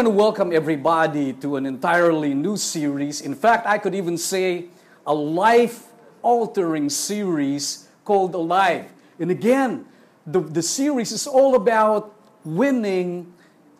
want to welcome everybody to an entirely new series. In fact, I could even say a life altering series called Alive. And again, the, the series is all about winning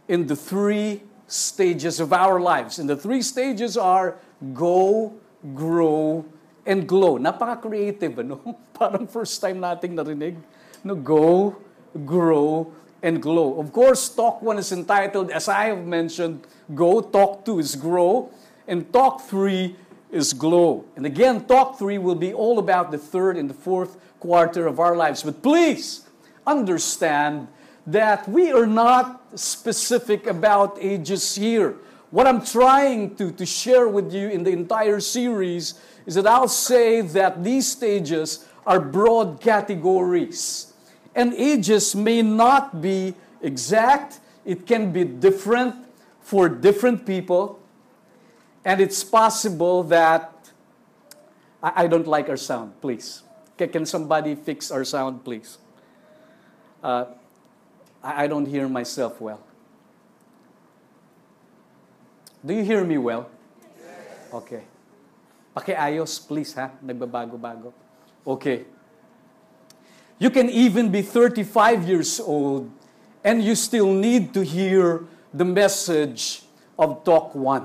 in the three stages of our lives. And the three stages are go, grow, and glow. Napaka-creative, ano? Parang first time nating narinig. No, go, grow, and glow. Of course, talk one is entitled, as I have mentioned, go. Talk two is grow. And talk three is glow. And again, talk three will be all about the third and the fourth quarter of our lives. But please understand that we are not specific about ages here. What I'm trying to, to share with you in the entire series is that I'll say that these stages are broad categories. And ages may not be exact, it can be different for different people. And it's possible that I, I don't like our sound, please. Can, can somebody fix our sound, please? Uh, I, I don't hear myself well. Do you hear me well? Okay. Pakiayos, please, ha? Nagbabago-bago. Okay. You can even be 35 years old and you still need to hear the message of Talk 1.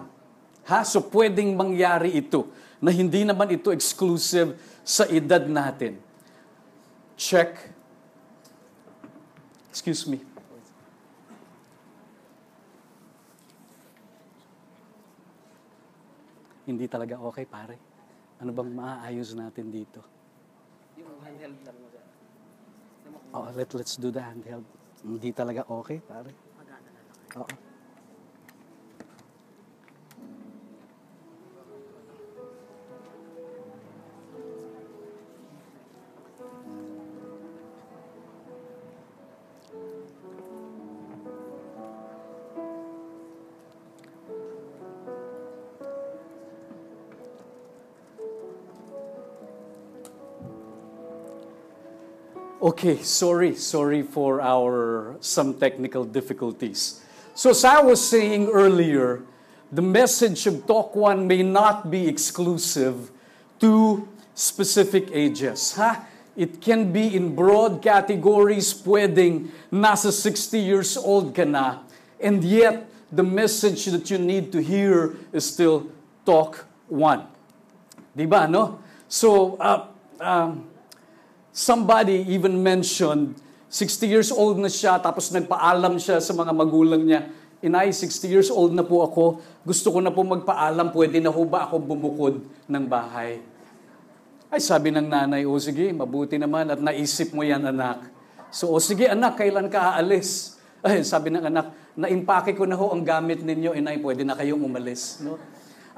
Ha? So pwedeng mangyari ito na hindi naman ito exclusive sa edad natin. Check. Excuse me. Hindi talaga okay, pare. Ano bang maaayos natin dito? Yung handheld lang. Oh, let, let's do the handheld. Hindi talaga okay, pare. Magana na lang. Oo. Okay, sorry, sorry for our some technical difficulties. So as I was saying earlier, the message of Talk One may not be exclusive to specific ages. Ha? It can be in broad categories, pwedeng nasa 60 years old ka na, and yet the message that you need to hear is still Talk One. Di ba, no? So, uh, um, Somebody even mentioned, 60 years old na siya, tapos nagpaalam siya sa mga magulang niya, Inay, 60 years old na po ako, gusto ko na po magpaalam, pwede na ho ba ako bumukod ng bahay? Ay, sabi ng nanay, o sige, mabuti naman at naisip mo yan, anak. So, o sige, anak, kailan ka aalis? Ay, sabi ng anak, naimpake ko na ho ang gamit ninyo, inay, pwede na kayong umalis. No?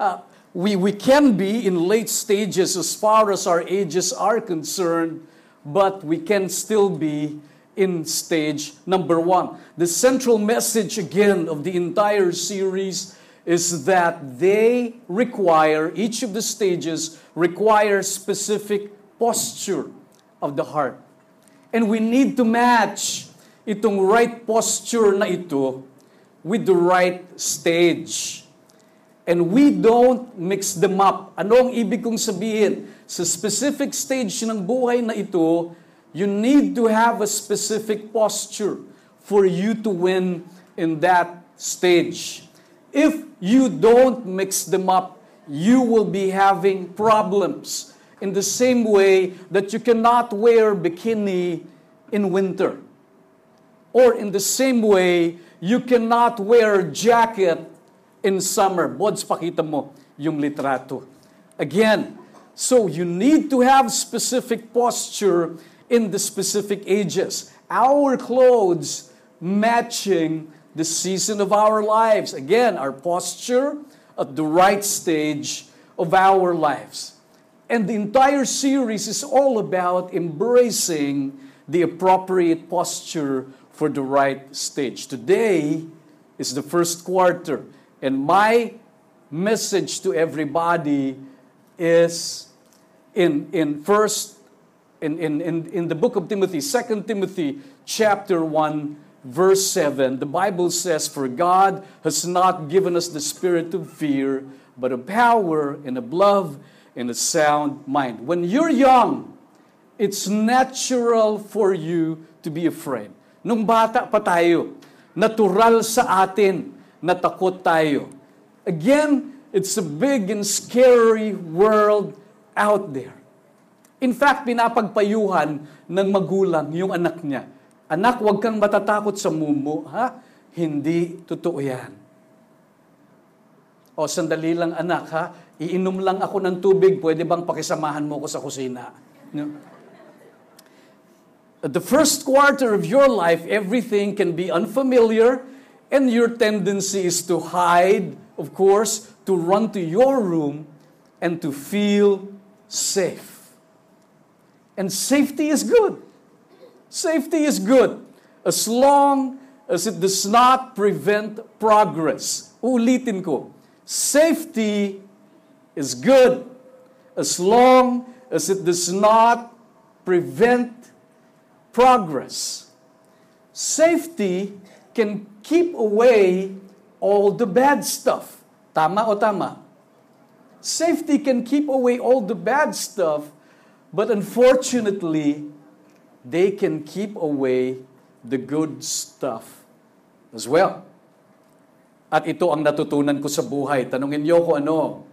Uh, we, we can be in late stages as far as our ages are concerned, but we can still be in stage number one. The central message again of the entire series is that they require, each of the stages require specific posture of the heart. And we need to match itong right posture na ito with the right stage. And we don't mix them up. Ano ang ibig kong sabihin? Sa specific stage ng buhay na ito, you need to have a specific posture for you to win in that stage. If you don't mix them up, you will be having problems. In the same way that you cannot wear bikini in winter. Or in the same way, you cannot wear jacket in summer. Bods, pakita mo yung litrato. Again, so you need to have specific posture in the specific ages. Our clothes matching the season of our lives. Again, our posture at the right stage of our lives. And the entire series is all about embracing the appropriate posture for the right stage. Today is the first quarter, and my message to everybody is in, in first in, in, in, in the book of Timothy, Second Timothy chapter 1, verse 7, the Bible says, For God has not given us the spirit of fear, but of power and of love and a sound mind. When you're young, it's natural for you to be afraid. Nung bata pa tayo, natural sa atin na takot tayo. Again, it's a big and scary world out there. In fact, pinapagpayuhan ng magulang yung anak niya. Anak, huwag kang matatakot sa mumo, ha? Hindi totoo yan. O, sandali lang anak, ha? Iinom lang ako ng tubig, pwede bang pakisamahan mo ko sa kusina? No? At the first quarter of your life, everything can be unfamiliar, and your tendency is to hide, of course, to run to your room, and to feel safe. And safety is good. Safety is good as long as it does not prevent progress. Ulitin ko, safety is good as long as it does not prevent progress. Safety can keep away all the bad stuff. Tama o tama? Safety can keep away all the bad stuff, but unfortunately, they can keep away the good stuff as well. At ito ang natutunan ko sa buhay. Tanungin niyo ko ano?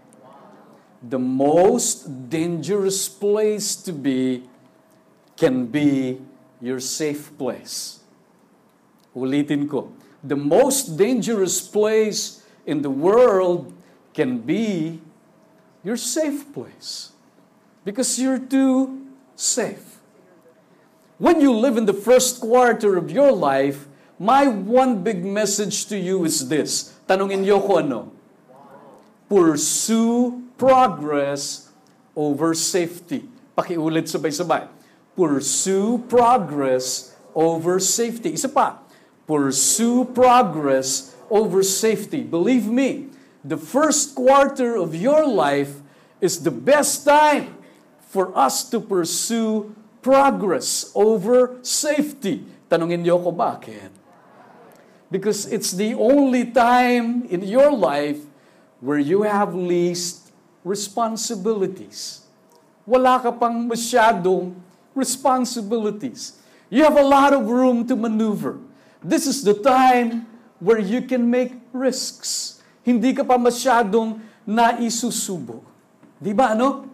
The most dangerous place to be can be your safe place. Ulitin ko. The most dangerous place in the world can be your safe place. Because you're too safe. When you live in the first quarter of your life, my one big message to you is this. Tanungin niyo ko ano? Pursue progress over safety. Pakiulit sabay-sabay. Pursue progress over safety. Isa pa. Pursue progress over safety. Believe me, the first quarter of your life is the best time for us to pursue progress over safety. Tanungin niyo ko bakit? Because it's the only time in your life where you have least responsibilities. Wala ka pang masyadong responsibilities. You have a lot of room to maneuver. This is the time where you can make risks. Hindi ka pa masyadong naisusubo. Di ba ano?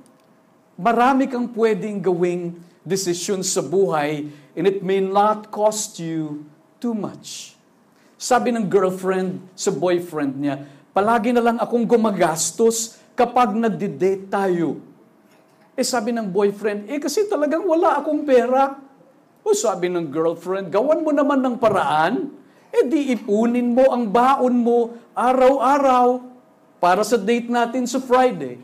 Marami kang pwedeng gawing desisyon sa buhay and it may not cost you too much. Sabi ng girlfriend sa boyfriend niya, palagi na lang akong gumagastos kapag nagde-date tayo. Eh sabi ng boyfriend, eh kasi talagang wala akong pera. O sabi ng girlfriend, gawan mo naman ng paraan. Eh di ipunin mo ang baon mo araw-araw para sa date natin sa Friday.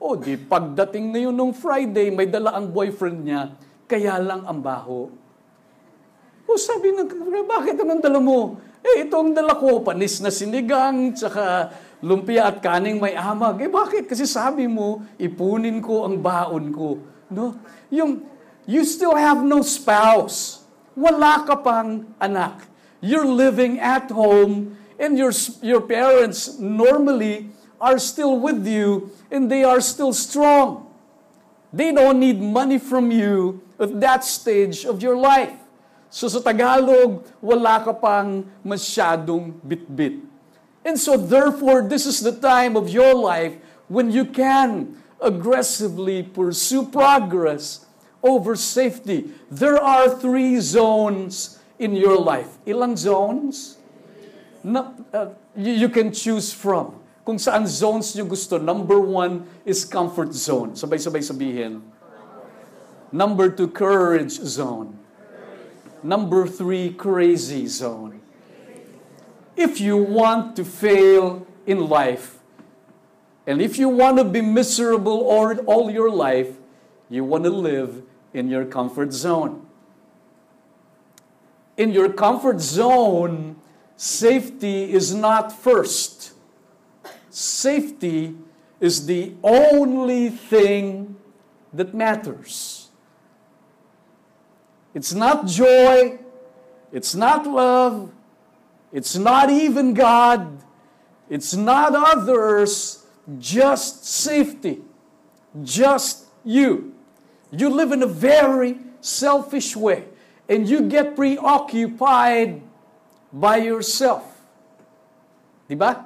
O di pagdating ngayon nung Friday, may dala ang boyfriend niya, kaya lang ang baho. O sabi ng bakit anong dala mo? Eh, ito ang dala ko, panis na sinigang, tsaka lumpia at kaning may amag. Eh, bakit? Kasi sabi mo, ipunin ko ang baon ko. No? Yung, you still have no spouse. Wala ka pang anak. You're living at home, and your, your parents normally are still with you, and they are still strong. They don't need money from you at that stage of your life. So sa Tagalog, wala ka pang masyadong bitbit. And so therefore, this is the time of your life when you can aggressively pursue progress over safety. There are three zones in your life. Ilang zones? Na, uh, you, you can choose from. Kung saan zones nyo gusto. Number one is comfort zone. Sabay-sabay sabihin. Number two, courage zone. Number three, crazy zone. If you want to fail in life, and if you want to be miserable all, all your life, you want to live in your comfort zone. In your comfort zone, safety is not first. Safety is the only thing that matters. It's not joy. It's not love. It's not even God. It's not others. Just safety. Just you. You live in a very selfish way. And you get preoccupied by yourself. Di ba?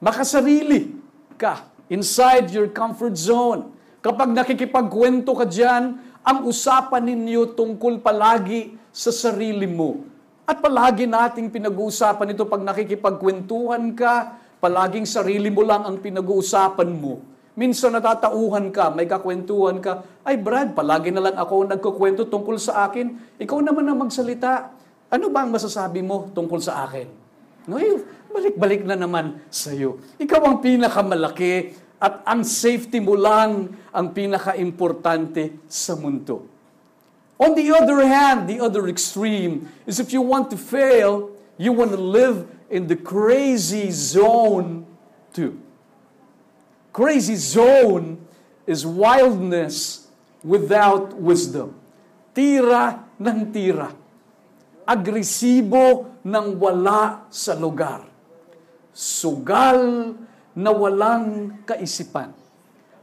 Makasarili ka inside your comfort zone. Kapag nakikipagkwento ka dyan, ang usapan ninyo tungkol palagi sa sarili mo. At palagi nating pinag-uusapan ito pag nakikipagkwentuhan ka, palaging sarili mo lang ang pinag-uusapan mo. Minsan natatauhan ka, may kakwentuhan ka, ay Brad, palagi na lang ako nagkukwento tungkol sa akin. Ikaw naman ang magsalita. Ano ba ang masasabi mo tungkol sa akin? No, eh, balik-balik na naman sa iyo. Ikaw ang pinakamalaki at ang safety mo lang ang pinaka-importante sa mundo. On the other hand, the other extreme is if you want to fail, you want to live in the crazy zone too. Crazy zone is wildness without wisdom. Tira ng tira. Agresibo ng wala sa lugar. Sugal na walang kaisipan.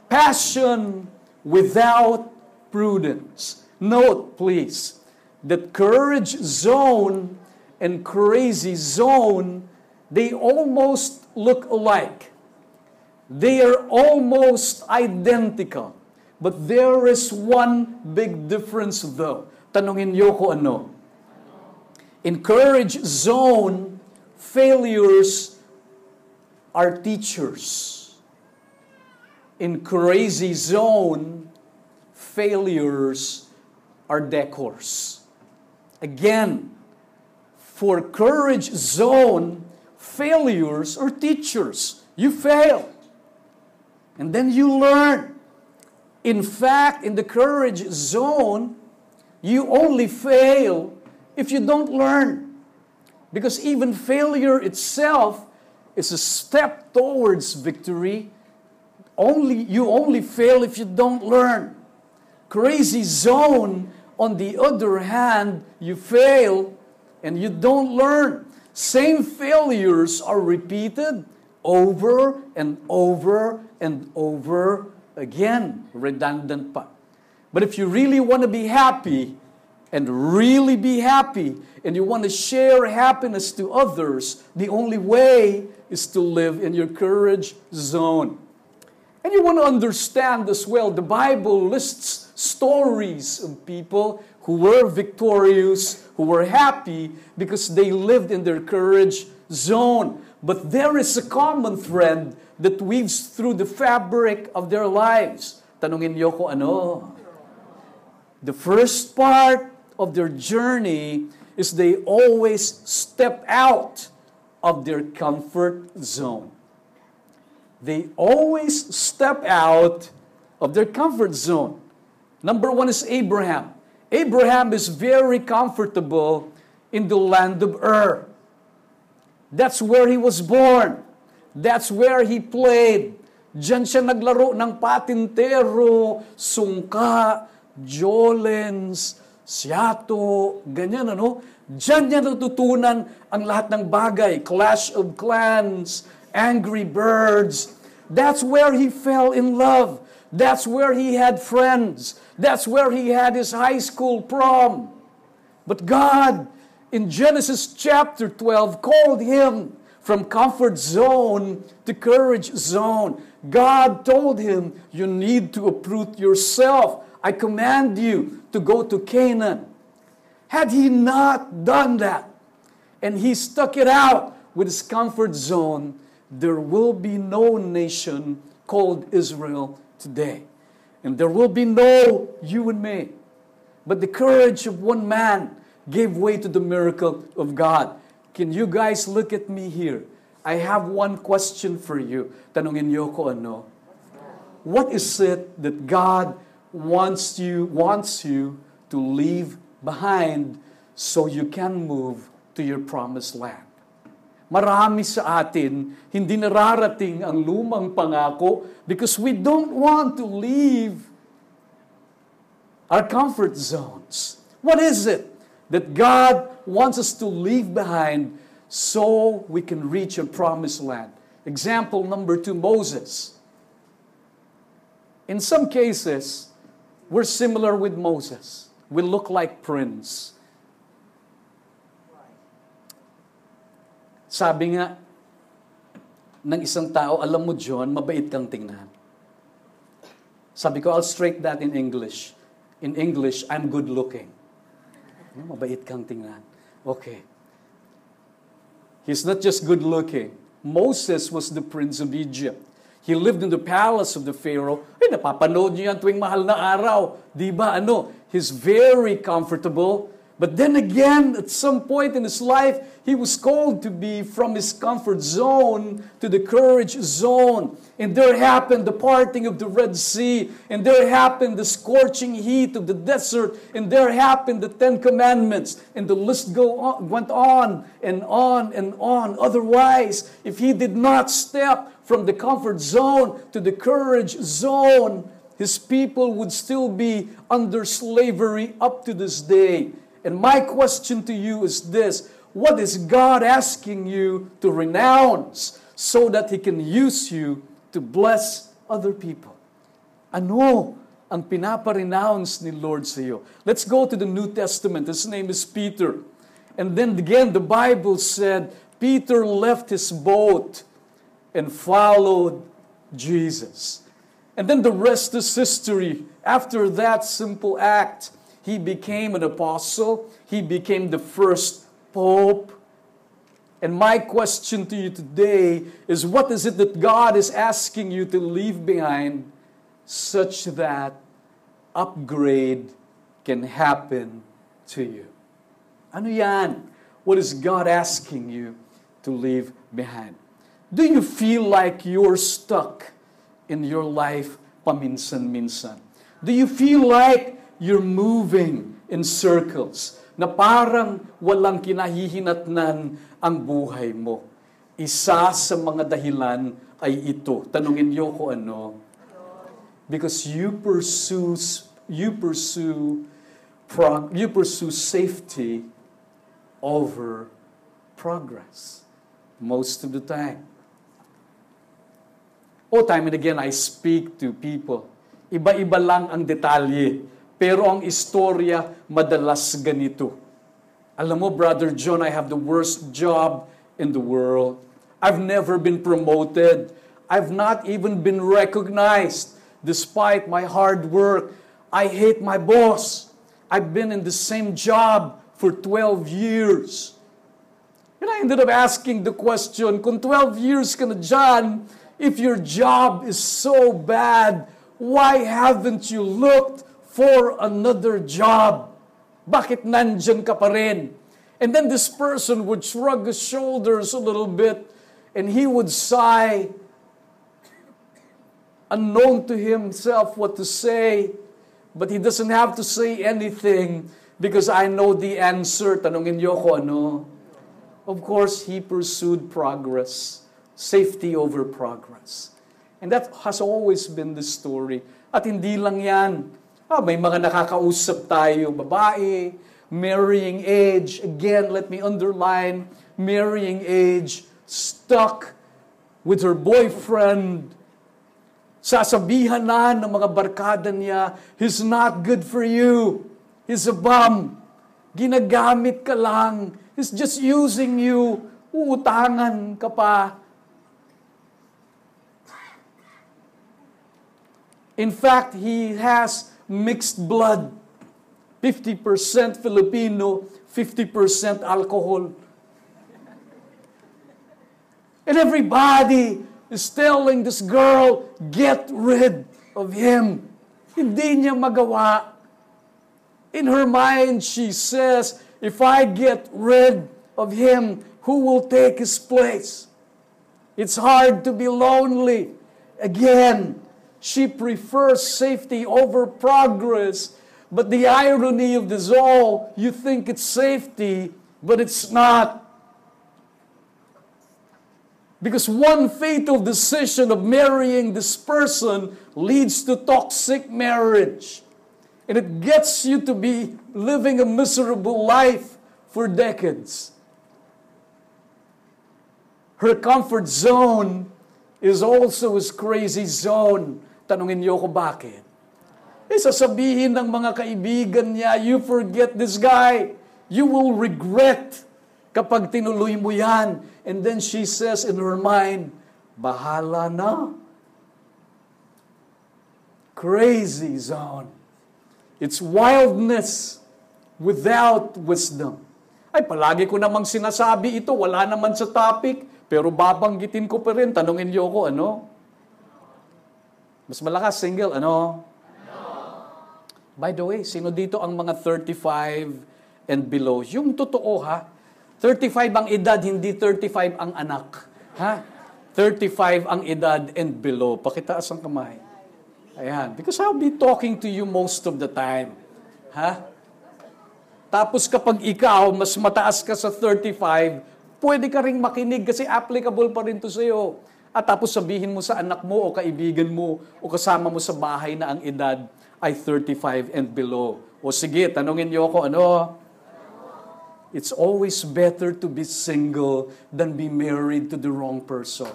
Passion without prudence. Note, please, that courage zone and crazy zone, they almost look alike. They are almost identical. But there is one big difference though. Tanungin niyo ko ano. In courage zone, failures are teachers. In crazy zone, failures are decors. Again, for courage zone, failures are teachers. You fail. And then you learn. In fact, in the courage zone, you only fail if you don't learn. Because even failure itself is a step towards victory. Only you only fail if you don't learn. Crazy zone, on the other hand, you fail and you don't learn. Same failures are repeated over and over and over again. Redundant pa. But if you really want to be happy, and really be happy, and you want to share happiness to others, the only way is to live in your courage zone. And you want to understand as well, the Bible lists stories of people who were victorious, who were happy because they lived in their courage zone. But there is a common thread that weaves through the fabric of their lives. Tanungin niyo ko ano? The first part of their journey is they always step out of their comfort zone. They always step out of their comfort zone. Number one is Abraham. Abraham is very comfortable in the land of Ur. That's where he was born. That's where he played. Diyan siya naglaro ng patintero, sungka, jolens, siyato, ganyan ano. Diyan niya natutunan ang lahat ng bagay. Clash of Clans, Angry Birds. That's where he fell in love. That's where he had friends. That's where he had his high school prom. But God, in Genesis chapter 12, called him from comfort zone to courage zone. God told him, You need to uproot yourself. I command you to go to Canaan. Had he not done that, and he stuck it out with his comfort zone, there will be no nation called Israel today. And there will be no you and me. But the courage of one man gave way to the miracle of God. Can you guys look at me here? I have one question for you. Tanungin niyo ko ano? What is it that God wants you wants you to leave behind so you can move to your promised land? Marami sa atin hindi nararating ang lumang pangako because we don't want to leave our comfort zones. What is it that God wants us to leave behind so we can reach a promised land. Example number two Moses. In some cases, we're similar with Moses. We look like Prince. Sabi nga ng isang tao, alam mo John, mabait kang tingnan. Sabi ko, I'll straight that in English. In English, I'm good looking. Ano, mabait kang tingnan. Okay. He's not just good looking. Moses was the prince of Egypt. He lived in the palace of the Pharaoh. Ay, napapanood niyo yan tuwing mahal na araw. Di ba? Ano? He's very comfortable. But then again, at some point in his life, he was called to be from his comfort zone to the courage zone. And there happened the parting of the Red Sea. And there happened the scorching heat of the desert. And there happened the Ten Commandments. And the list go on, went on and on and on. Otherwise, if he did not step from the comfort zone to the courage zone, his people would still be under slavery up to this day. And my question to you is this What is God asking you to renounce so that He can use you to bless other people? Ano ang pinapa-renounce ni Lord sa iyo? Let's go to the New Testament. His name is Peter. And then again, the Bible said, Peter left his boat and followed Jesus. And then the rest is history. After that simple act, he became an apostle. He became the first pope. And my question to you today is what is it that God is asking you to leave behind such that upgrade can happen to you? Ano yan? What is God asking you to leave behind? Do you feel like you're stuck in your life paminsan-minsan? Do you feel like you're moving in circles na parang walang kinahihinatnan ang buhay mo. Isa sa mga dahilan ay ito. Tanungin niyo ko ano? Because you pursue you pursue you pursue safety over progress most of the time. Oh, time and again I speak to people. Iba-iba lang ang detalye pero ang istorya madalas ganito. Alam mo, Brother John, I have the worst job in the world. I've never been promoted. I've not even been recognized despite my hard work. I hate my boss. I've been in the same job for 12 years. And I ended up asking the question, kung 12 years ka na dyan, if your job is so bad, why haven't you looked for another job. Bakit nandyan ka pa rin? And then this person would shrug his shoulders a little bit and he would sigh, unknown to himself what to say, but he doesn't have to say anything because I know the answer. Tanungin niyo ko ano? Of course, he pursued progress, safety over progress. And that has always been the story. At hindi lang yan. Ah, may mga nakakausap tayo, babae, marrying age. Again, let me underline, marrying age, stuck with her boyfriend. Sasabihan na ng mga barkada niya, he's not good for you. He's a bum. Ginagamit ka lang. He's just using you. Uutangan ka pa. In fact, he has mixed blood. 50% Filipino, 50% alcohol. And everybody is telling this girl, get rid of him. Hindi niya magawa. In her mind, she says, if I get rid of him, who will take his place? It's hard to be lonely. Again, she prefers safety over progress. But the irony of this all, you think it's safety, but it's not. Because one fatal decision of marrying this person leads to toxic marriage. And it gets you to be living a miserable life for decades. Her comfort zone is also his crazy zone. Tanungin niyo ko bakit? Eh, sasabihin ng mga kaibigan niya, you forget this guy. You will regret kapag tinuloy mo yan. And then she says in her mind, bahala na. Crazy zone. It's wildness without wisdom. Ay, palagi ko namang sinasabi ito, wala naman sa topic, pero babanggitin ko pa rin, tanungin niyo ako, ano? Mas malakas, single, ano? By the way, sino dito ang mga 35 and below? Yung totoo ha, 35 ang edad, hindi 35 ang anak. Ha? 35 ang edad and below. Pakitaas ang kamay. Ayan. Because I'll be talking to you most of the time. Ha? Tapos kapag ikaw, mas mataas ka sa 35, pwede ka ring makinig kasi applicable pa rin to sa'yo. At tapos sabihin mo sa anak mo o kaibigan mo o kasama mo sa bahay na ang edad ay 35 and below. O sige, tanungin niyo ako, ano? It's always better to be single than be married to the wrong person.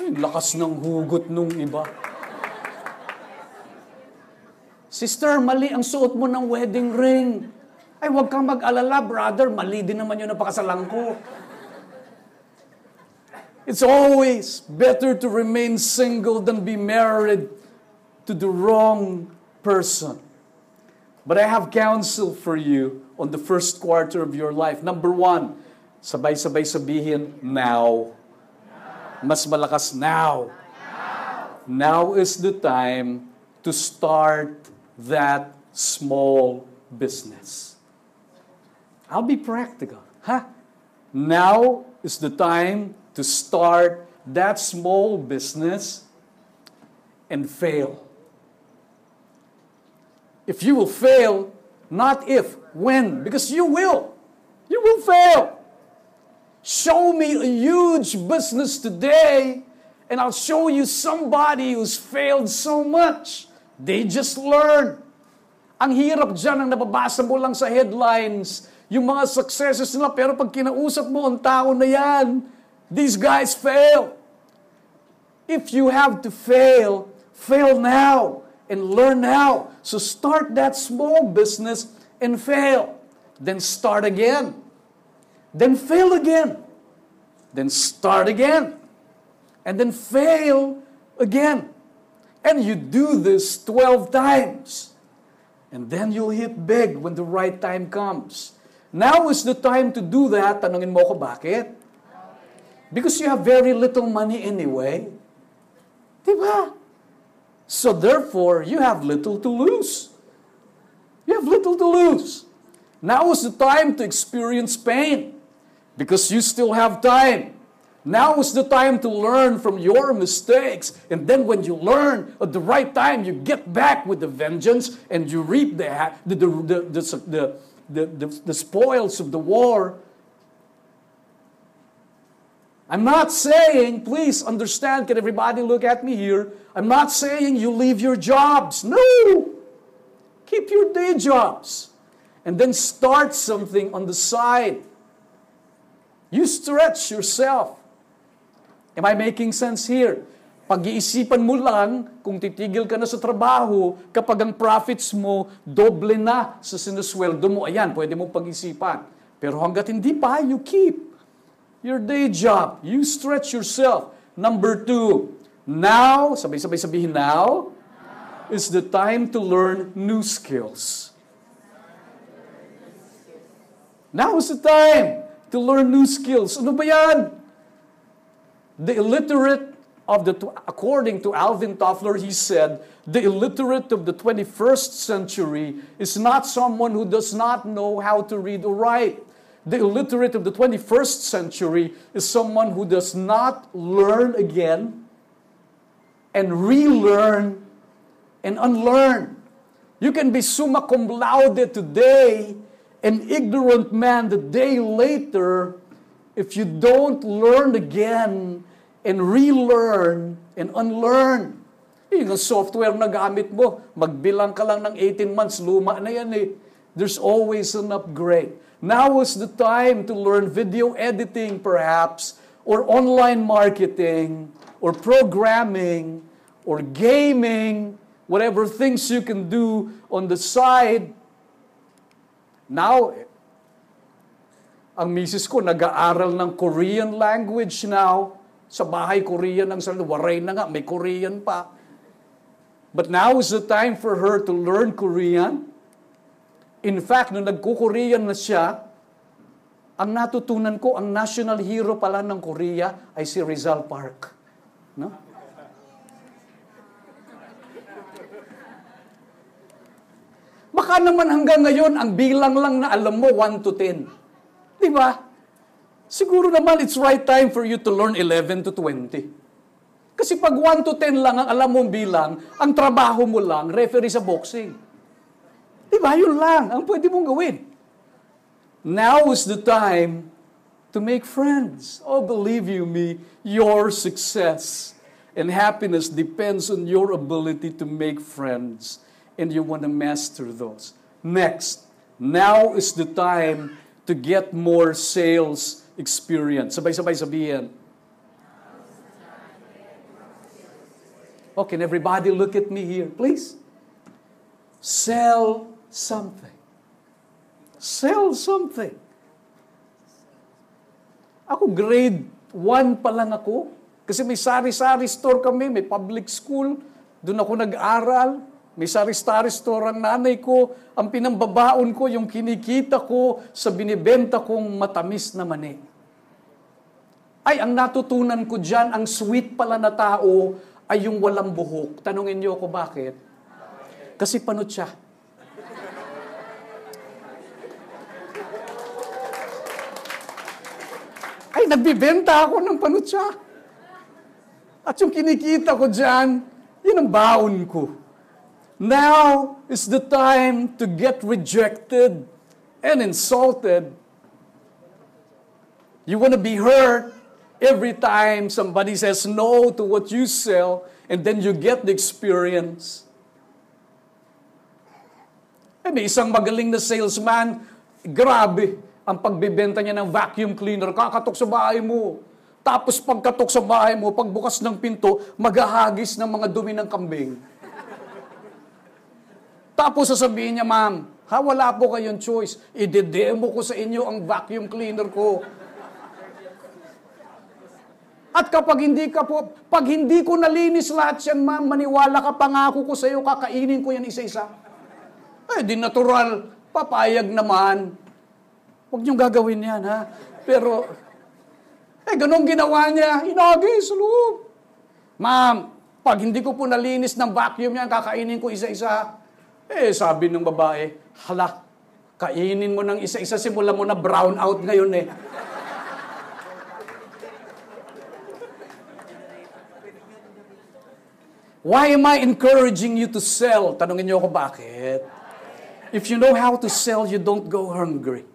Ay, lakas ng hugot nung iba. Sister, mali ang suot mo ng wedding ring. Ay, huwag kang mag-alala, brother. Mali din naman yun ang pakasalan ko. It's always better to remain single than be married to the wrong person. But I have counsel for you on the first quarter of your life. Number one, sabay-sabay sabihin, now. Mas malakas, now. Now is the time to start that small business. I'll be practical. Huh? Now is the time to start that small business and fail. If you will fail, not if, when, because you will. You will fail. Show me a huge business today, and I'll show you somebody who's failed so much. They just learn. Ang hirap dyan ang nababasa mo lang sa headlines, yung mga successes nila, pero pag kinausap mo ang tao na yan, these guys fail. If you have to fail, fail now and learn now. So start that small business and fail. Then start again. Then fail again. Then start again. And then fail again. And you do this 12 times. And then you'll hit big when the right time comes. Now is the time to do that. Tanungin mo ko bakit? Because you have very little money anyway. Diba? So therefore, you have little to lose. You have little to lose. Now is the time to experience pain because you still have time. Now is the time to learn from your mistakes. And then when you learn at the right time, you get back with the vengeance and you reap the, the, the, the, the, the, the spoils of the war. I'm not saying, please understand, can everybody look at me here? I'm not saying you leave your jobs. No! Keep your day jobs. And then start something on the side. You stretch yourself. Am I making sense here? Pag-iisipan mo lang kung titigil ka na sa trabaho kapag ang profits mo doble na sa sinusweldo mo. Ayan, pwede mo pag-isipan. Pero hanggat hindi pa, you keep your day job. You stretch yourself. Number two, now, sabay-sabay sabihin now, is the time to learn new skills. Now is the time to learn new skills. Ano ba yan? The illiterate of the, according to Alvin Toffler, he said, the illiterate of the 21st century is not someone who does not know how to read or write. The illiterate of the 21st century is someone who does not learn again and relearn and unlearn. You can be summa cum laude today, an ignorant man the day later, if you don't learn again and relearn and unlearn. Yung software na gamit mo, magbilang ka lang ng 18 months, luma na yan eh. There's always an upgrade. Now is the time to learn video editing perhaps, or online marketing, or programming, or gaming, whatever things you can do on the side. Now, ang misis ko nag-aaral ng Korean language now. Sa bahay, Korean ang salita. Waray na nga, may Korean pa. But now is the time for her to learn Korean. In fact, nung nagko-Korean na siya, ang natutunan ko, ang national hero pala ng Korea ay si Rizal Park. No? Baka naman hanggang ngayon, ang bilang lang na alam mo, 1 to 10. Di ba? Siguro naman, it's right time for you to learn 11 to 20. Kasi pag 1 to 10 lang ang alam mong bilang, ang trabaho mo lang, referee sa boxing. Di ba? Yun lang ang pwede mong gawin. Now is the time to make friends. Oh, believe you me, your success and happiness depends on your ability to make friends. And you want to master those. Next, now is the time to get more sales experience. Sabay-sabay sabihin. Oh, can everybody look at me here, please? Sell something. Sell something. Ako grade 1 pa lang ako. Kasi may sari-sari store kami, may public school. Doon ako nag-aral. May sari-sari store ang nanay ko. Ang pinambabaon ko, yung kinikita ko sa binibenta kong matamis na mani. Ay, ang natutunan ko dyan, ang sweet pala na tao ay yung walang buhok. Tanungin niyo ako bakit? Kasi panot siya. Ay, nagbibenta ako ng panot siya. At yung kinikita ko dyan, yun ang baon ko. Now is the time to get rejected and insulted. You want to be hurt every time somebody says no to what you sell, and then you get the experience. Eh, may isang magaling na salesman, grabe, ang pagbibenta niya ng vacuum cleaner, kakatok sa bahay mo. Tapos pagkatok sa bahay mo, pagbukas ng pinto, maghahagis ng mga dumi ng kambing. Tapos sasabihin niya, ma'am, ha, wala po kayong choice. I-demo ko sa inyo ang vacuum cleaner ko. At kapag hindi ka po, pag hindi ko nalinis lahat yan, ma'am, maniwala ka, pangako ko sa iyo, kakainin ko yan isa-isa. Eh, di natural, papayag naman. Huwag niyong gagawin yan, ha? Pero, eh, ganun ginawa niya, inagis sa loob. Ma'am, pag hindi ko po nalinis ng vacuum yan, kakainin ko isa-isa. Eh, sabi ng babae, hala, kainin mo ng isa-isa, simula mo na brown out ngayon eh. Why am I encouraging you to sell? Tanungin niyo ako bakit. If you know how to sell, you don't go hungry.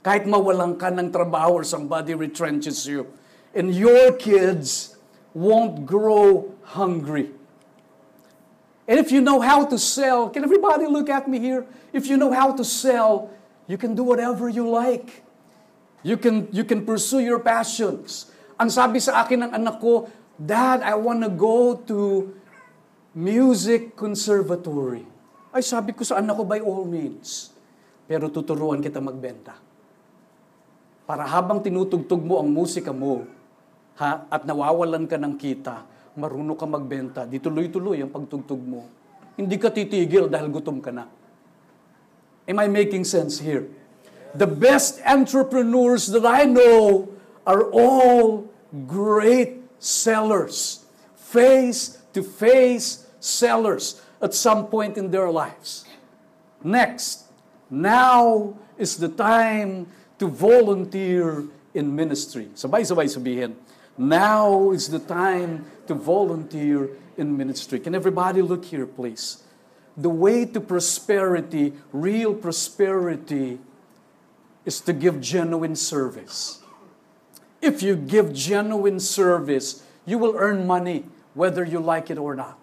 Kahit mawalan ka ng trabaho or somebody retrenches you. And your kids won't grow hungry. And if you know how to sell, can everybody look at me here? If you know how to sell, you can do whatever you like. You can, you can pursue your passions. Ang sabi sa akin ng anak ko, Dad, I want to go to music conservatory. Ay sabi ko sa anak ko, by all means. Pero tuturuan kita magbenta. Para habang tinutugtog mo ang musika mo, ha, at nawawalan ka ng kita, marunong ka magbenta, di tuloy-tuloy ang pagtugtog mo. Hindi ka titigil dahil gutom ka na. Am I making sense here? The best entrepreneurs that I know are all great sellers, face to face sellers at some point in their lives. Next, now is the time to volunteer in ministry. Sabay-sabay sabihin, now is the time to volunteer in ministry. Can everybody look here, please? The way to prosperity, real prosperity, is to give genuine service. If you give genuine service, you will earn money whether you like it or not.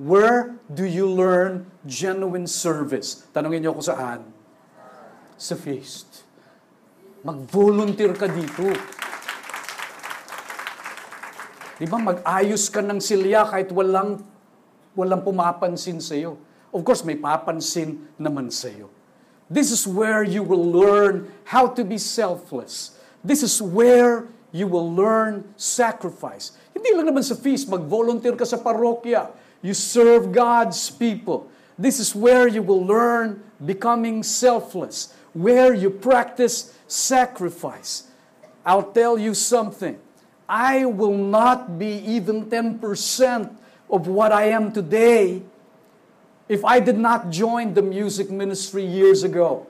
Where do you learn genuine service? Tanungin niyo ako saan? Sa feast. Mag-volunteer ka dito. Di ba, mag-ayos ka ng silya kahit walang, walang pumapansin sa iyo. Of course, may papansin naman sa iyo. This is where you will learn how to be selfless. This is where you will learn sacrifice. Hindi lang naman sa feast, mag-volunteer ka sa parokya. You serve God's people. This is where you will learn becoming selfless, where you practice sacrifice. I'll tell you something. I will not be even 10% of what I am today if I did not join the music ministry years ago.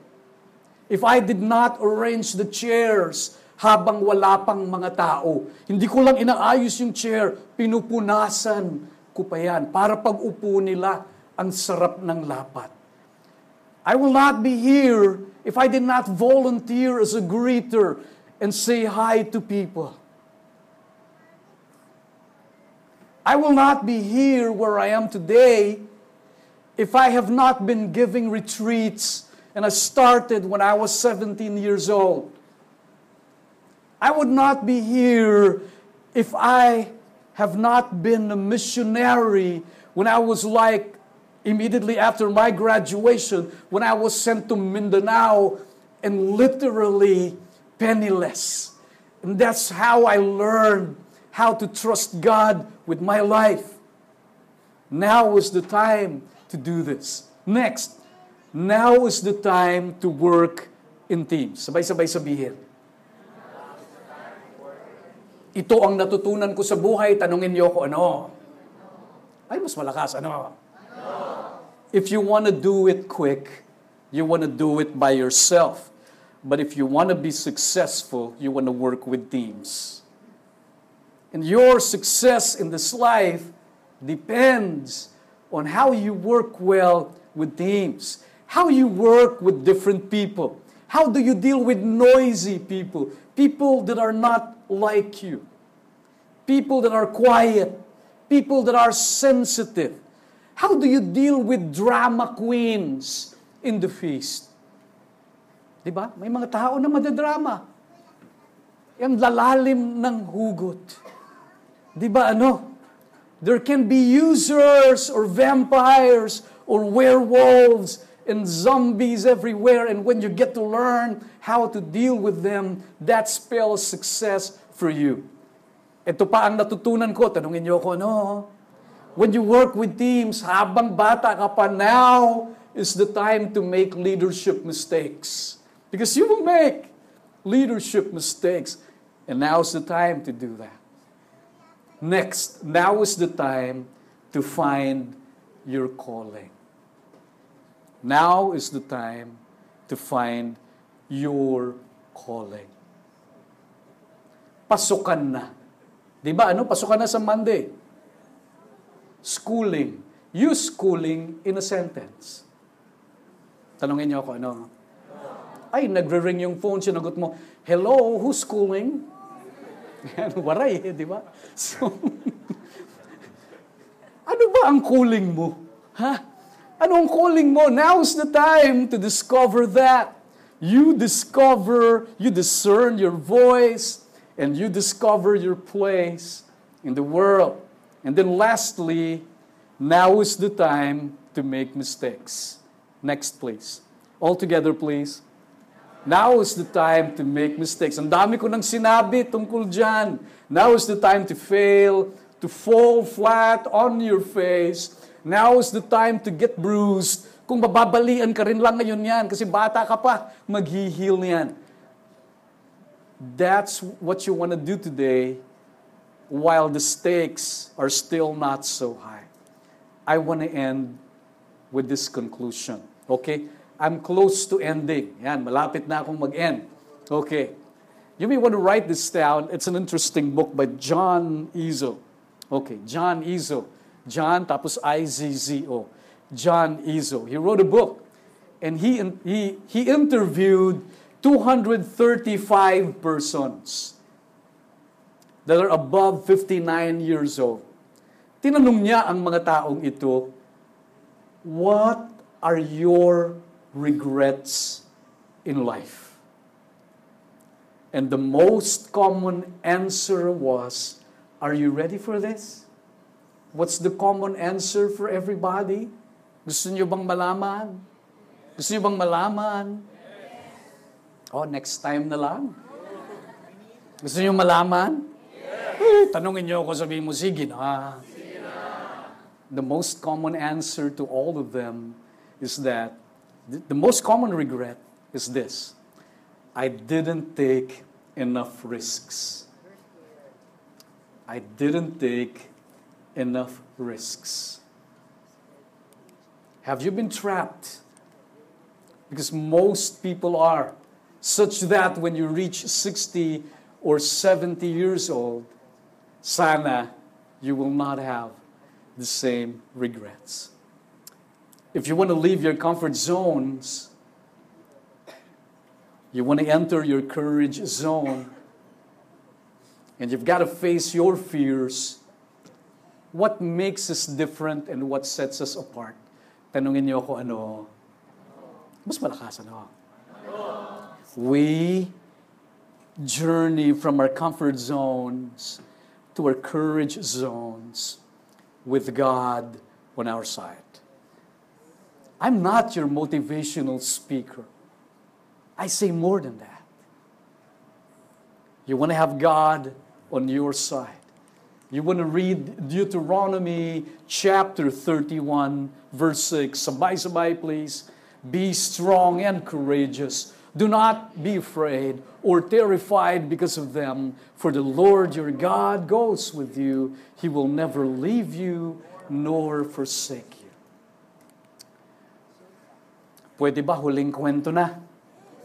If I did not arrange the chairs habang wala pang mga tao. Hindi ko lang inaayos yung chair, pinupunasan ko pa yan para pag upo nila, ang sarap ng lapat. I will not be here if I did not volunteer as a greeter and say hi to people. I will not be here where I am today if I have not been giving retreats and I started when I was 17 years old. I would not be here if I have not been a missionary when I was like immediately after my graduation, when I was sent to Mindanao and literally penniless. And that's how I learned how to trust God with my life. Now is the time to do this. Next, now is the time to work in teams. Sabay-sabay sabihin. Ito ang natutunan ko sa buhay, tanungin niyo ko ano. Ay, mas malakas, ano? If you want to do it quick, you want to do it by yourself. But if you want to be successful, you want to work with teams. And your success in this life depends on how you work well with teams, how you work with different people. How do you deal with noisy people, people that are not like you, people that are quiet, people that are sensitive? How do you deal with drama queens in the feast? Di ba? May mga tao na madadrama. Yung lalalim ng hugot. Di ba ano? There can be users or vampires or werewolves and zombies everywhere. And when you get to learn how to deal with them, that spells success for you. Ito pa ang natutunan ko. Tanungin niyo ako, no? When you work with teams, habang bata ka pa, now is the time to make leadership mistakes. Because you will make leadership mistakes. And now is the time to do that. Next, now is the time to find your calling. Now is the time to find your calling. Pasukan na. Di ba ano? Pasukan na sa Monday. Schooling. Use schooling in a sentence. Tanungin niyo ako, ano? Ay, nagre-ring yung phone, sinagot mo, Hello, who's schooling? Waray, eh, di ba? So, ano ba ang calling mo? Ha? Ano ang calling mo? Now's the time to discover that. You discover, you discern your voice, and you discover your place in the world. And then lastly, now is the time to make mistakes. Next, please. All together, please. Now is the time to make mistakes. Ang dami ko nang sinabi tungkol dyan. Now is the time to fail, to fall flat on your face. Now is the time to get bruised. Kung bababalian ka rin lang ngayon yan, kasi bata ka pa, maghihil yan. That's what you want to do today while the stakes are still not so high. I want to end with this conclusion. Okay? I'm close to ending. Yan, malapit na akong mag-end. Okay. You may want to write this down. It's an interesting book by John Izzo. Okay, John Izzo. John tapos I-Z-Z-O. John Izzo. He wrote a book. And he, he, he interviewed 235 persons that are above 59 years old. Tinanong niya ang mga taong ito, What are your regrets in life? And the most common answer was, Are you ready for this? What's the common answer for everybody? Gusto niyo bang malaman? Gusto niyo bang malaman? Oh, next time na lang. Gusto niyo malaman? Eh, tanungin ako, sabihin mo, sige na. The most common answer to all of them is that, the most common regret is this. I didn't take enough risks. I didn't take enough risks. Have you been trapped? Because most people are, such that when you reach 60 or 70 years old, sana you will not have the same regrets. If you want to leave your comfort zones, you want to enter your courage zone, and you've got to face your fears, what makes us different and what sets us apart? Tanungin niyo ako ano, mas malakas ano? We journey from our comfort zones to our courage zones with God on our side. I'm not your motivational speaker. I say more than that. You want to have God on your side. You want to read Deuteronomy chapter 31, verse 6. Sabay-sabay, please. Be strong and courageous. Do not be afraid or terrified because of them, for the Lord your God goes with you. He will never leave you nor forsake you. Pwede ba huling kwento na?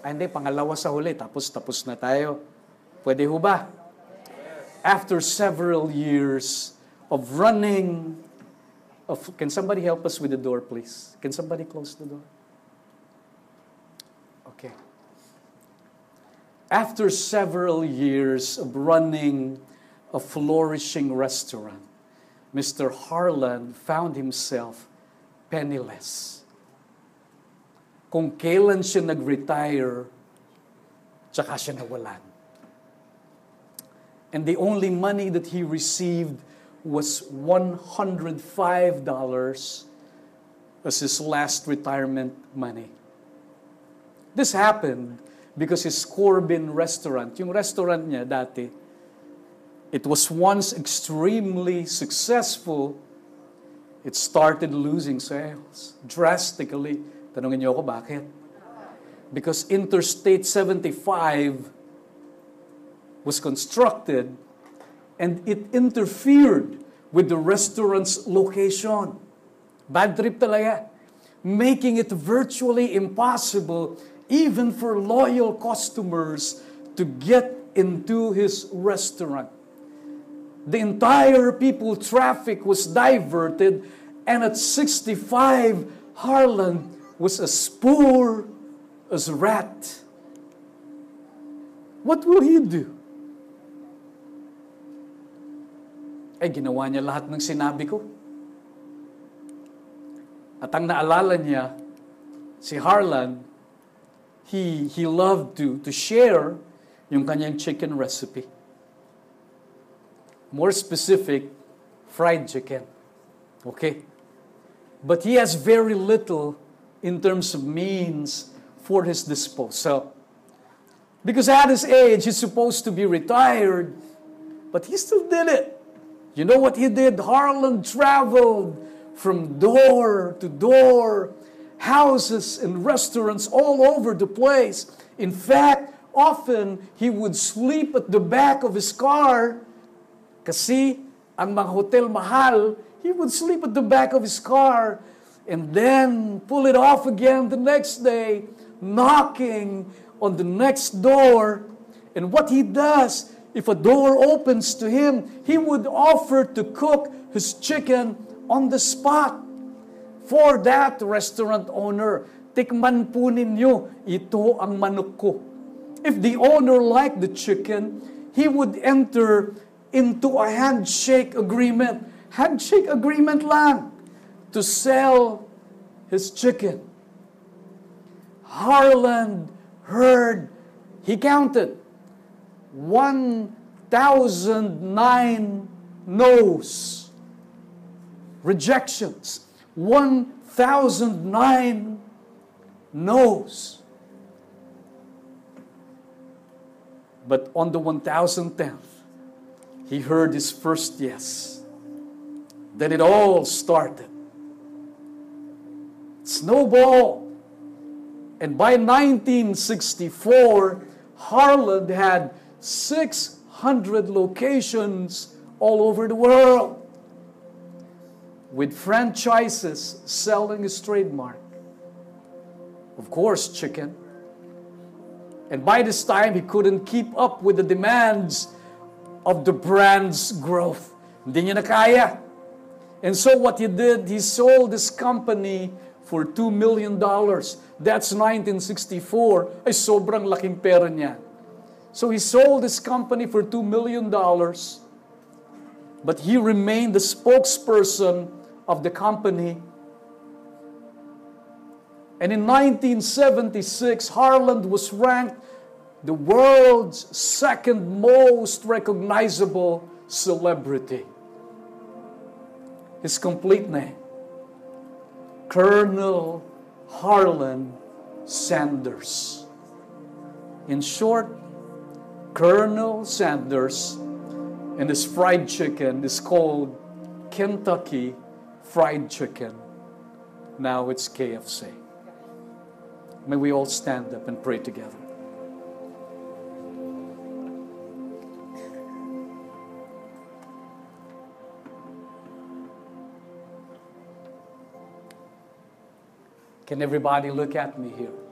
Ay, hindi, pangalawa sa huli, tapos tapos na tayo. Pwede ho ba? After several years of running, of, can somebody help us with the door, please? Can somebody close the door? Okay. After several years of running a flourishing restaurant, Mr. Harlan found himself penniless. Kung kailan siya nag-retire, tsaka siya nawalan. And the only money that he received was $105 as his last retirement money. This happened because his Corbin restaurant, yung restaurant niya dati, it was once extremely successful. It started losing sales drastically. Tanungin niyo ako bakit? Because Interstate 75 was constructed and it interfered with the restaurant's location. Bad trip talaga. Making it virtually impossible even for loyal customers to get into his restaurant. The entire people traffic was diverted and at 65 Harlan was as poor as a rat. What will he do? Ay, ginawa niya lahat ng sinabi ko. At ang naalala niya, si Harlan, he, he loved to, to share yung kanyang chicken recipe. More specific, fried chicken. Okay? But he has very little in terms of means for his disposal. Because at his age, he's supposed to be retired, but he still did it. You know what he did? Harlan traveled from door to door, houses and restaurants all over the place. In fact, often he would sleep at the back of his car kasi ang mga hotel mahal, he would sleep at the back of his car and then pull it off again the next day, knocking on the next door. And what he does, if a door opens to him, he would offer to cook his chicken on the spot for that restaurant owner. Tikman po ninyo, ito ang manok ko. If the owner liked the chicken, he would enter into a handshake agreement. handshake agreement lang to sell his chicken. Harlan heard, he counted 1,009 no's, rejections, 1,009 no's. But on the 1010th, he heard his first yes. Then it all started. Snowball. And by 1964, Harlan had 600 locations all over the world with franchises selling his trademark. Of course, chicken. And by this time, he couldn't keep up with the demands of the brand's growth. Hindi niya na kaya. And so what he did, he sold this company for $2 million. That's 1964. Ay, sobrang laking pera niya. So he sold this company for $2 million. But he remained the spokesperson of the company. And in 1976, Harlan was ranked the world's second most recognizable celebrity. His complete name Colonel Harlan Sanders. In short, Colonel Sanders and his fried chicken is called Kentucky Fried Chicken. Now it's KFC. May we all stand up and pray together. Can everybody look at me here?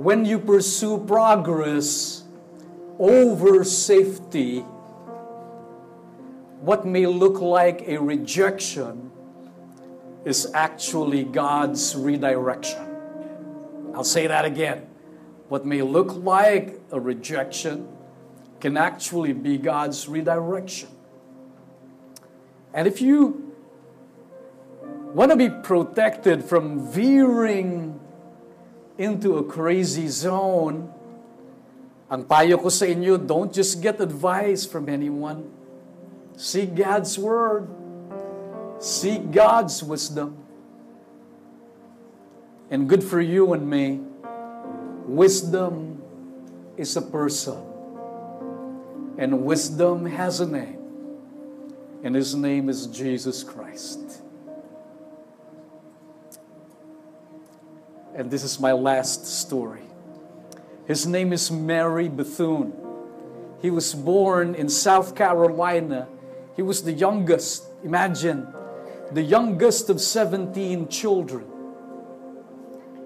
When you pursue progress over safety, what may look like a rejection is actually God's redirection. I'll say that again. What may look like a rejection can actually be God's redirection. And if you want to be protected from veering into a crazy zone, ang payo ko sa inyo, don't just get advice from anyone. Seek God's Word. Seek God's wisdom. And good for you and me, wisdom is a person. And wisdom has a name. And his name is Jesus Christ. And this is my last story. His name is Mary Bethune. He was born in South Carolina. He was the youngest, imagine, the youngest of 17 children.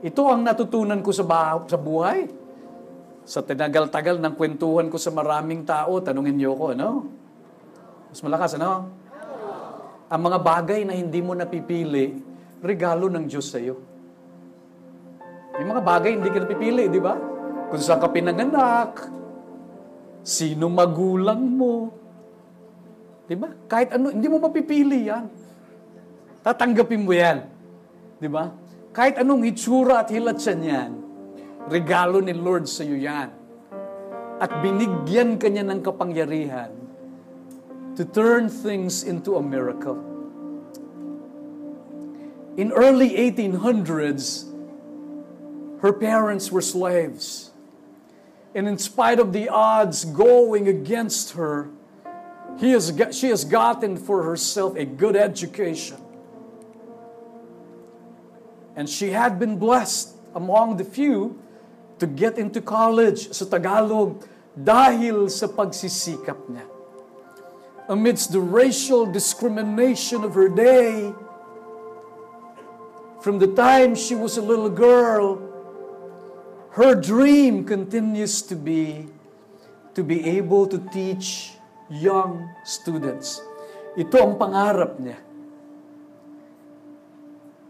Ito ang natutunan ko sa, bah- sa buhay. Sa tinagal-tagal ng kwentuhan ko sa maraming tao, tanungin niyo ko, ano? Mas malakas, ano? Ang mga bagay na hindi mo napipili, regalo ng Diyos sa iyo. May mga bagay hindi ka napipili, di ba? Kung saan ka pinanganak, sino magulang mo, di ba? Kahit ano, hindi mo mapipili yan. Tatanggapin mo yan. Di ba? Kahit anong itsura at hilat siya niyan, regalo ni Lord sa iyo yan. At binigyan ka niya ng kapangyarihan to turn things into a miracle. In early 1800s, her parents were slaves. And in spite of the odds going against her, he has, she has gotten for herself a good education. And she had been blessed among the few to get into college sa Tagalog dahil sa pagsisikap niya. Amidst the racial discrimination of her day, from the time she was a little girl, her dream continues to be to be able to teach young students. Ito ang pangarap niya.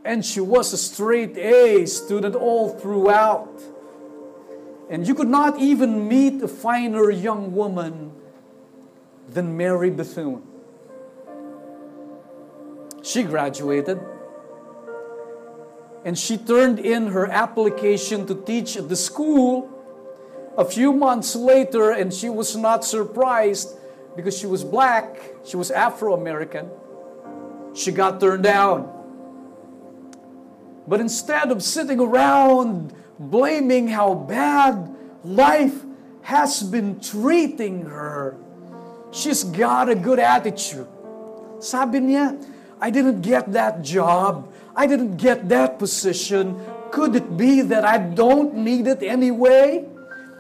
And she was a straight A student all throughout. And you could not even meet a finer young woman than Mary Bethune. She graduated and she turned in her application to teach at the school a few months later, and she was not surprised because she was black, she was Afro American. She got turned down. But instead of sitting around blaming how bad life has been treating her, she's got a good attitude. Sabi niya, I didn't get that job. I didn't get that position. Could it be that I don't need it anyway?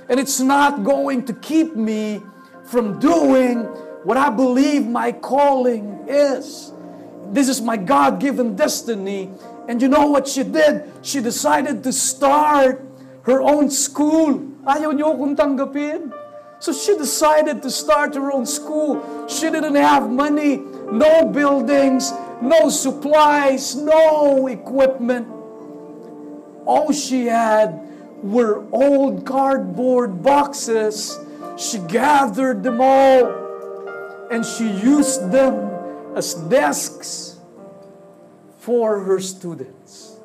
And it's not going to keep me from doing what I believe my calling is. This is my God given destiny. And you know what she did? She decided to start her own school. Ayaw niyo akong tanggapin. So she decided to start her own school. She didn't have money, no buildings, no supplies, no equipment. All she had were old cardboard boxes. She gathered them all and she used them as desks for her students.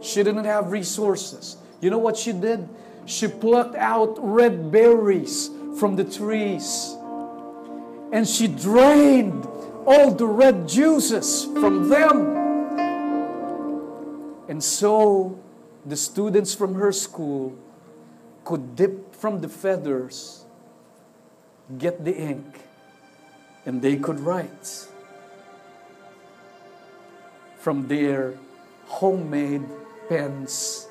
She didn't have resources. You know what she did? She plucked out red berries from the trees and she drained all the red juices from them. And so the students from her school could dip from the feathers, get the ink, and they could write from their homemade pens.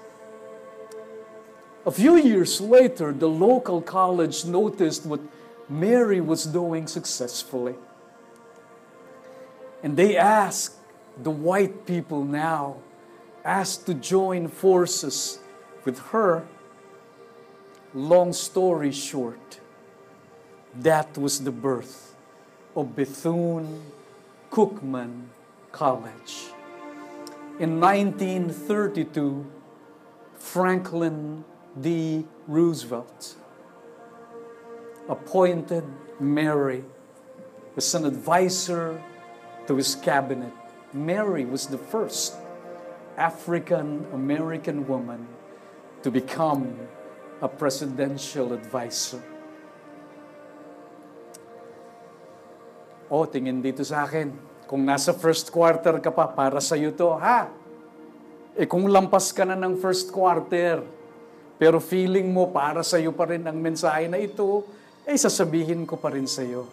A few years later, the local college noticed what Mary was doing successfully. And they asked the white people now, asked to join forces with her. Long story short, that was the birth of Bethune Cookman College. In 1932, Franklin D. Roosevelt appointed Mary as an advisor to his cabinet. Mary was the first African American woman to become a presidential advisor. O, tingin dito sa akin, kung nasa first quarter ka pa, para sa iyo to, ha? Eh kung lampas ka na ng first quarter, pero feeling mo para sa iyo pa rin ang mensahe na ito, eh sasabihin ko pa rin sa iyo.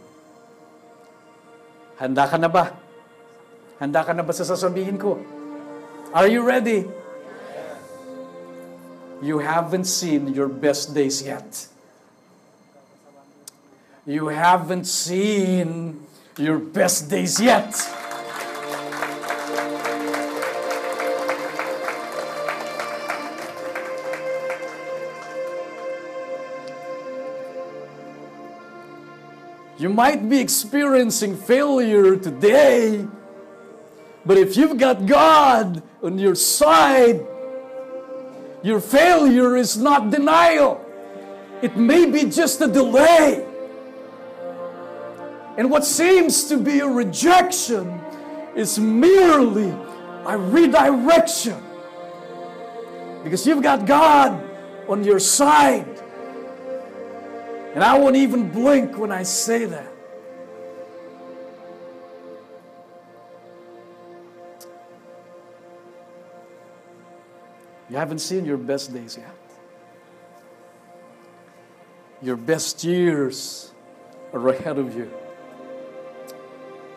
Handa ka na ba? Handa ka na ba sa sasabihin ko? Are you ready? You haven't seen your best days yet. You haven't seen your best days yet. You might be experiencing failure today, but if you've got God on your side, your failure is not denial. It may be just a delay. And what seems to be a rejection is merely a redirection. Because you've got God on your side. And I won't even blink when I say that. You haven't seen your best days yet. Your best years are ahead of you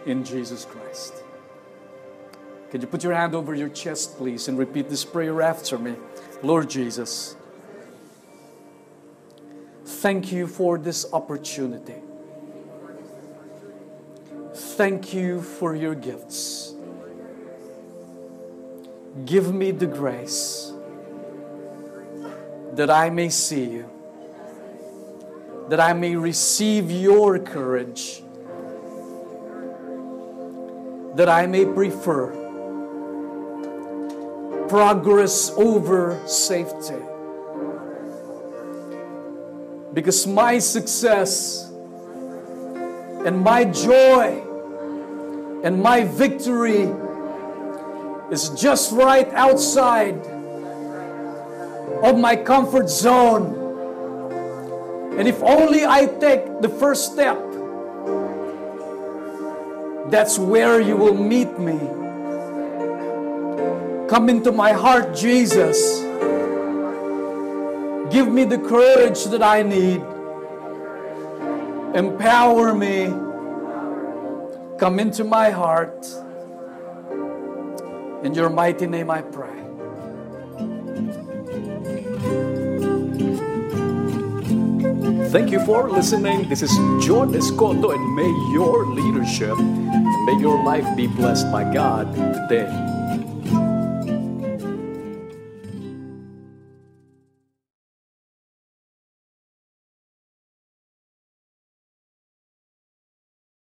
in Jesus Christ. Can you put your hand over your chest, please, and repeat this prayer after me? Lord Jesus, thank you for this opportunity. Thank you for your gifts. Give me the grace that I may see you, that I may receive your courage, that I may prefer progress over safety. Because my success and my joy and my victory is just right outside of my comfort zone. And if only I take the first step, that's where you will meet me. Come into my heart, Jesus. Give me the courage that I need. Empower me. Come into my heart. In your mighty name I pray. Thank you for listening. This is John Escoto, and may your leadership, may your life be blessed by God today.